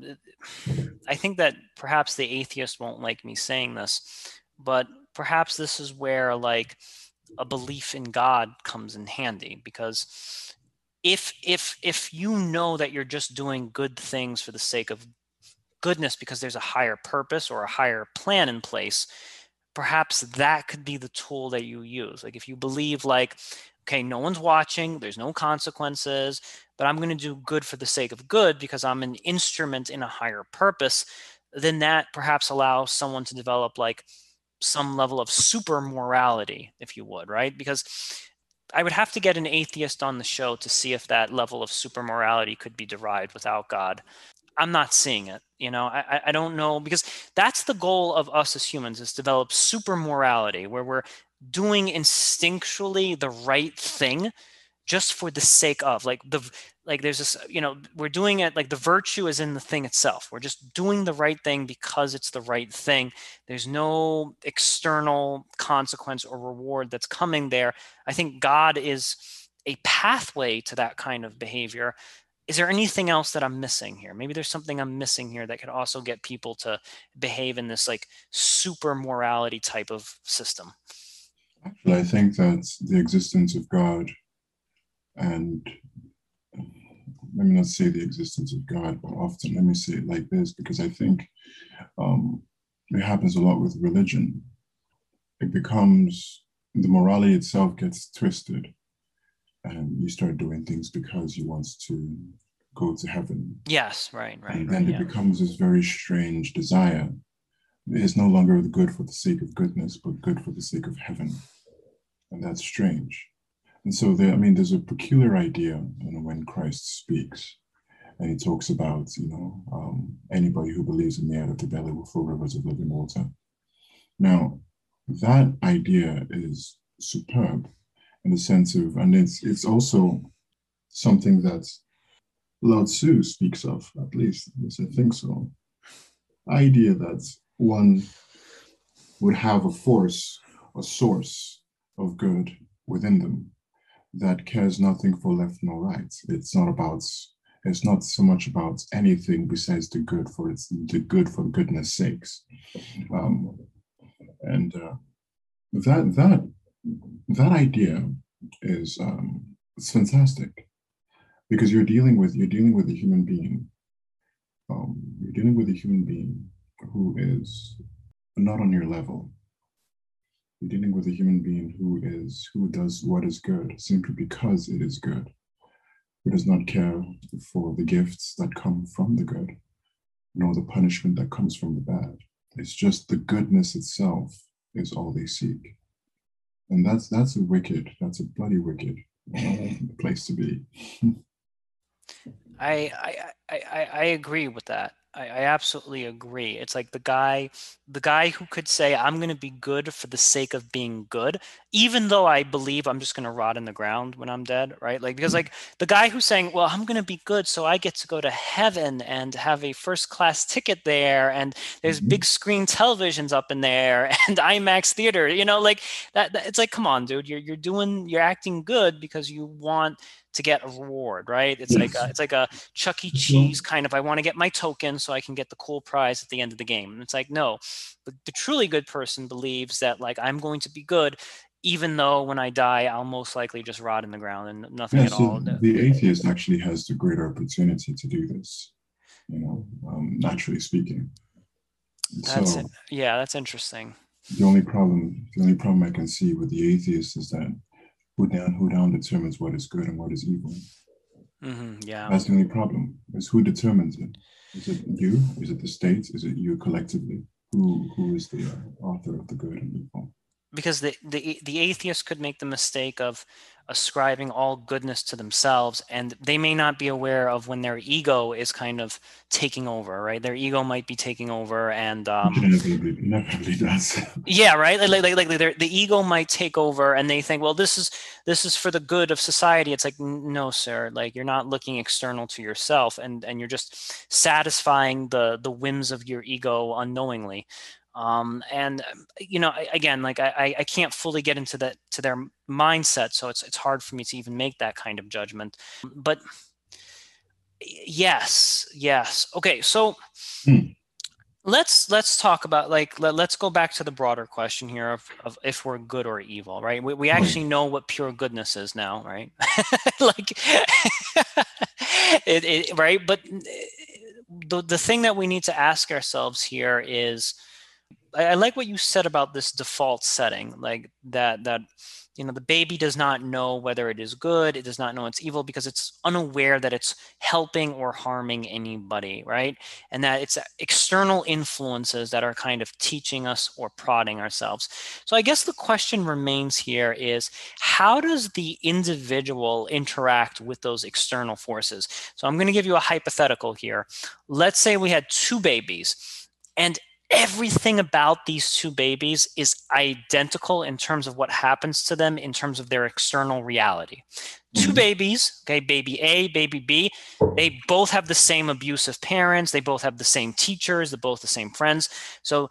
i think that perhaps the atheist won't like me saying this but perhaps this is where like a belief in God comes in handy because if if if you know that you're just doing good things for the sake of goodness because there's a higher purpose or a higher plan in place perhaps that could be the tool that you use. Like if you believe like okay no one's watching there's no consequences but i'm going to do good for the sake of good because i'm an instrument in a higher purpose then that perhaps allows someone to develop like some level of super morality if you would right? Because I would have to get an atheist on the show to see if that level of super morality could be derived without God. I'm not seeing it. You know, I, I don't know because that's the goal of us as humans is develop super morality where we're doing instinctually the right thing just for the sake of like the like there's this you know we're doing it like the virtue is in the thing itself. We're just doing the right thing because it's the right thing. There's no external consequence or reward that's coming there. I think god is a pathway to that kind of behavior. Is there anything else that i'm missing here? Maybe there's something i'm missing here that could also get people to behave in this like super morality type of system. Actually i think that the existence of god and let me not say the existence of God, but often let me say it like this because I think um, it happens a lot with religion. It becomes the morality itself gets twisted, and you start doing things because you want to go to heaven. Yes, right, right. And right, then yeah. it becomes this very strange desire. It's no longer good for the sake of goodness, but good for the sake of heaven. And that's strange. And so there, I mean, there's a peculiar idea you know, when Christ speaks, and he talks about, you know, um, anybody who believes in me out of the belly will flow rivers of living water. Now, that idea is superb in the sense of, and it's it's also something that Lao Tzu speaks of, at least, at least I think so. Idea that one would have a force, a source of good within them that cares nothing for left nor right. It's not about it's not so much about anything besides the good for its the good for goodness sakes. Um, and uh, that that that idea is um, it's fantastic because you're dealing with you're dealing with a human being. Um, you're dealing with a human being who is not on your level dealing with a human being who is who does what is good simply because it is good, who does not care for the gifts that come from the good, nor the punishment that comes from the bad. It's just the goodness itself is all they seek. And that's that's a wicked, that's a bloody wicked uh, place to be. I, I I I agree with that. I, I absolutely agree. It's like the guy, the guy who could say, "I'm going to be good for the sake of being good," even though I believe I'm just going to rot in the ground when I'm dead, right? Like because like the guy who's saying, "Well, I'm going to be good so I get to go to heaven and have a first class ticket there, and there's Mhm. big screen televisions up in there and IMAX theater," you know, like that, that. It's like, come on, dude, you're you're doing, you're acting good because you want to get a reward, right? It's like a, it's like a Chuck E. Cheese kind of. I want to get my token so I can get the cool prize at the end of the game. And it's like no, the, the truly good person believes that like I'm going to be good, even though when I die I'll most likely just rot in the ground and nothing Yeah, at so all. the atheist actually has the greater opportunity to do this, you know, um, naturally speaking. That's so it. Yeah, that's interesting. the only problem, the only problem I can see with the atheist is that who down who down determines what is good and what is evil. hmm yeah. That's the only problem. Is who determines it? Is it you? Is it the state? Is it you collectively? Who who is the uh, author of the good and evil? Because the, the the atheist could make the mistake of ascribing all goodness to themselves and they may not be aware of when their ego is kind of taking over right? Their ego might be taking over and um, inevitably does. yeah right? Like like like, like the ego might take over and they think well this is this is for the good of society. It's like no sir. Like you're not looking external to yourself and and you're just satisfying the the whims of your ego unknowingly um and um, you know I- again like I I- i can't fully get into that to their mindset so it's it's hard for me to even make that kind of judgment. But yes yes. Okay so Hmm. let's let's talk about like let, us go back to the broader question here of, of if we're good or evil right? We, we actually know what pure goodness is now right? Like it, it, right? But the, the thing that we need to ask ourselves here is I, I like what you said about this default setting like that that you know the baby does not know whether it is good it does not know it's evil because it's unaware that it's helping or harming anybody right? And that it's external influences that are kind of teaching us or prodding ourselves. So i guess the question remains here is how does the individual interact with those external forces? So i'm going to give you a hypothetical here. Let's say we had two babies and everything about these two babies is identical in terms of what happens to them in terms of their external reality. Two mm-hmm. babies, okay, baby A, baby B, they both have the same abusive parents, they both have the same teachers, they're both the same friends. So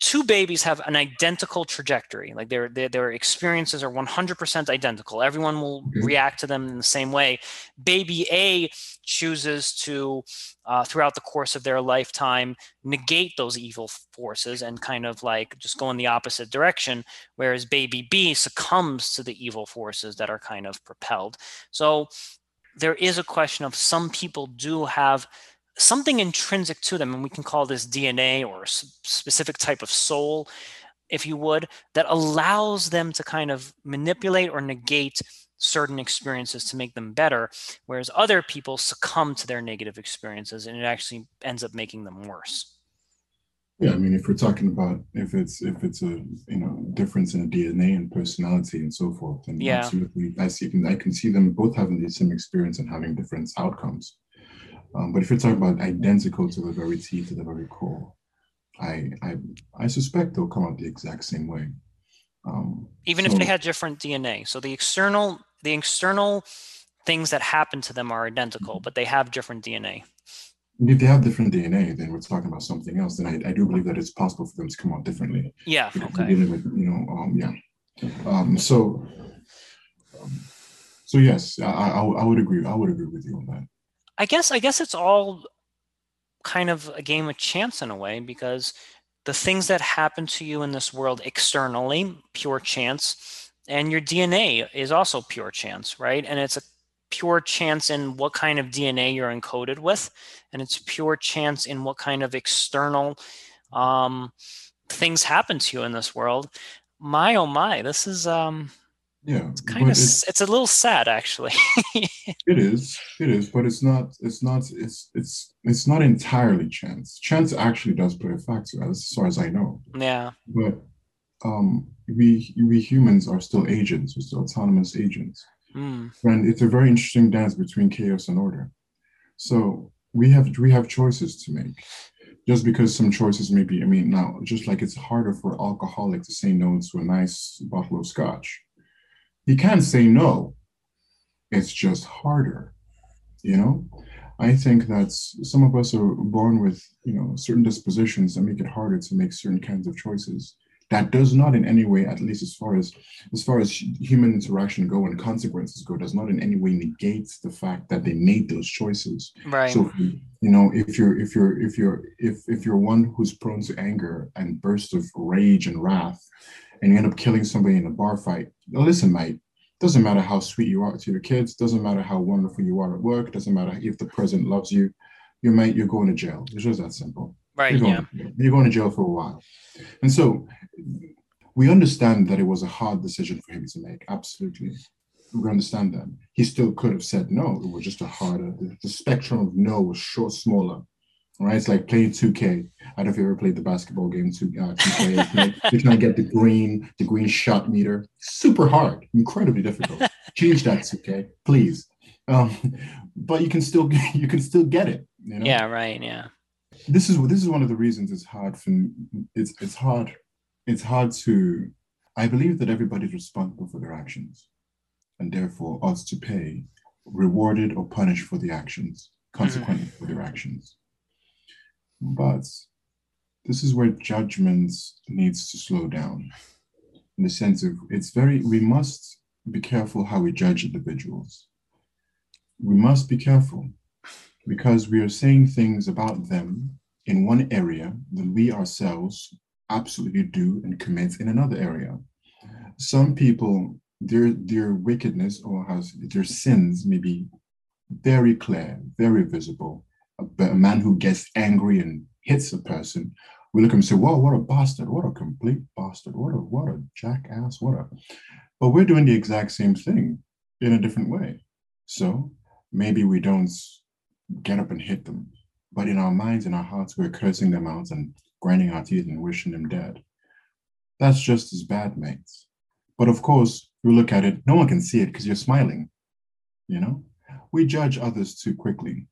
two babies have an identical trajectory like their, their, their experiences are 100% identical everyone will mm-hmm. react to them in the same way baby a chooses to uh, throughout the course of their lifetime negate those evil forces and kind of like just go in the opposite direction whereas baby b succumbs to the evil forces that are kind of propelled. So there is a question of some people do have something intrinsic to them, and we can call this DNA or specific type of soul, if you would, that allows them to kind of manipulate or negate certain experiences to make them better, whereas other people succumb to their negative experiences and it actually ends up making them worse. Yeah, I mean, if we're talking about if it's if it's a you know difference in a DNA and personality and so forth, then yeah. absolutely, I see I can see them both having the same experience and having different outcomes. Um, but if you're talking about identical to the very T, to the very core, I I, I suspect they'll come out the exact same way. Um, Even so, if they had different DNA, so the external the external things that happen to them are identical, but they have different DNA. If they have different DNA, then we're talking about something else. Then I, I do believe that it's possible for them to come out differently. Yeah. Okay. With, you know, um, yeah. Um, so, um, so yes, I, I, I would agree. I would agree with you on that. I guess I guess it's all kind of a game of chance in a way because the things that happen to you in this world externally, pure chance, and your DNA is also pure chance, right? And it's a pure chance in what kind of DNA you're encoded with, and it's pure chance in what kind of external um, things happen to you in this world. My oh my, this is um, yeah it's kind of it's, it's, a little sad actually it is it is but it's not it's not it's it's it's not entirely chance chance actually does play a factor as far as i know yeah but um we we humans are still agents we're still autonomous agents mm. and it's a very interesting dance between chaos and order so we have we have choices to make just because some choices may be i mean now just like it's harder for alcoholic to say no to a nice bottle of scotch he can say no. It's just harder, you know? I think that some of us are born with, you know, certain dispositions that make it harder to make certain kinds of choices. That does not in any way, at least as far as as far as human interaction go and consequences go, does not in any way negate the fact that they made those choices. Right. So you know, if you're if you're if you're if if you're one who's prone to anger and bursts of rage and wrath, and you end up killing somebody in a bar fight. Listen, mate, doesn't matter how sweet you are to your kids, doesn't matter how wonderful you are at work, doesn't matter if the president loves you, you mate, you're going to jail. It's just that simple. Right. You're going, yeah. you're going to jail for a while. And so we understand that it was a hard decision for him to make. Absolutely. We understand that. He still could have said no. It was just a harder, the, spectrum of no was short, smaller right? It's like playing 2K. I don't know if you ever played the basketball game 2, uh, 2K. you trying to get the green, the green shot meter. Super hard, incredibly difficult. Change that 2K, please. Um, but you can still you can still get it. You know? Yeah, right. Yeah. This is this is one of the reasons it's hard for it's it's hard it's hard to I believe that everybody's responsible for their actions and therefore ought to pay rewarded or punished for the actions, consequently mm-hmm. for their actions. But this is where judgment needs to slow down in the sense of it's very, we must be careful how we judge individuals. We must be careful because we are saying things about them in one area that we ourselves absolutely do and commit in another area. Some people, their their wickedness or has their sins may be very clear, very visible. But a man who gets angry and hits a person, we look at him and say, "Whoa, what a bastard! What a complete bastard! What a what a jackass! What a..." But we're doing the exact same thing in a different way. So maybe we don't get up and hit them, but in our minds, in our hearts, we're cursing them out and grinding our teeth and wishing them dead. That's just as bad, mates. But of course, we look at it, no one can see it because you're smiling. You know, we judge others too quickly,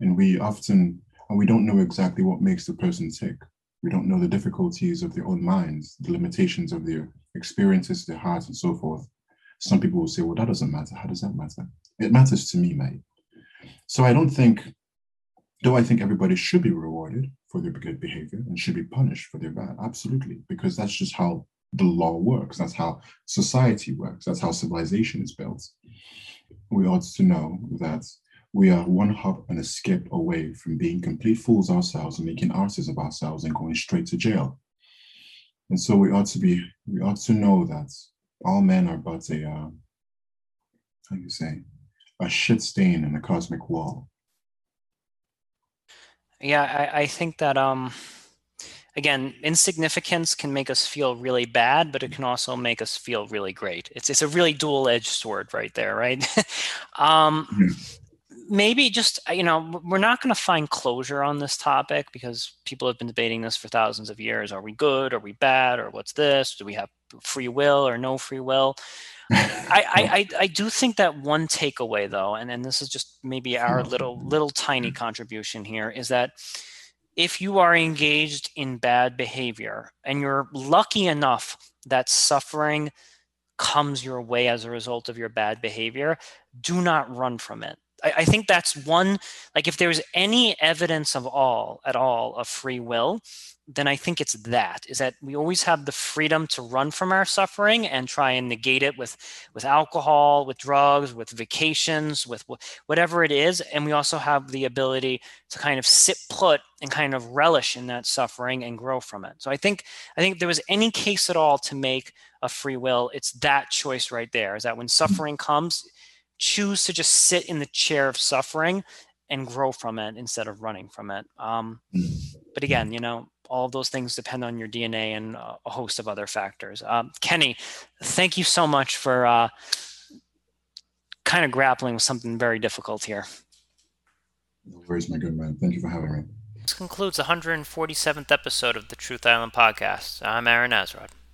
and we often and we don't know exactly what makes the person tick. We don't know the difficulties of their own minds, the limitations of their experiences, their hearts, and so forth. Some people will say, well, that doesn't matter. How does that matter? It matters to me, mate. So I don't think, though I think everybody should be rewarded for their good behavior and should be punished for their bad, absolutely, because that's just how the law works. That's how society works. That's how civilization is built. We ought to know that we are one hop and a skip away from being complete fools ourselves and making artists of ourselves and going straight to jail. And so we ought to be, we ought to know that all men are but a, uh, how you say, a shit stain in a cosmic wall. Yeah, I, I think that um, again, insignificance can make us feel really bad, but it can also make us feel really great. It's it's a really dual edged sword right there, right? um, mm-hmm maybe just uh, you know we're not going to find closure on this topic because people have been debating this for thousands of years are we good are we bad or what's this do we have free will or no free will I, I, I do think that one takeaway though and, and this is just maybe our mm-hmm. little little tiny mm-hmm. contribution here is that if you are engaged in bad behavior and you're lucky enough that suffering comes your way as a result of your bad behavior do not run from it. I, I think that's one like if there's any evidence of all at all of free will then I think it's that is that we always have the freedom to run from our suffering and try and negate it with with alcohol, with drugs, with vacations, with whatever it is, and we also have the ability to kind of sit put and kind of relish in that suffering and grow from it. So I think I think there was any case at all to make a free will, it's that choice right there. Is that when suffering comes, choose to just sit in the chair of suffering and grow from it instead of running from it. Um, but again, you know, all those things depend on your DNA and a host of other factors. Um, Kenny, thank you so much for uh, kind of grappling with something very difficult here. No worries, my good man. Thank you for having me. This concludes the 147th episode of the Truth Island podcast. I'm Aaron Azrod.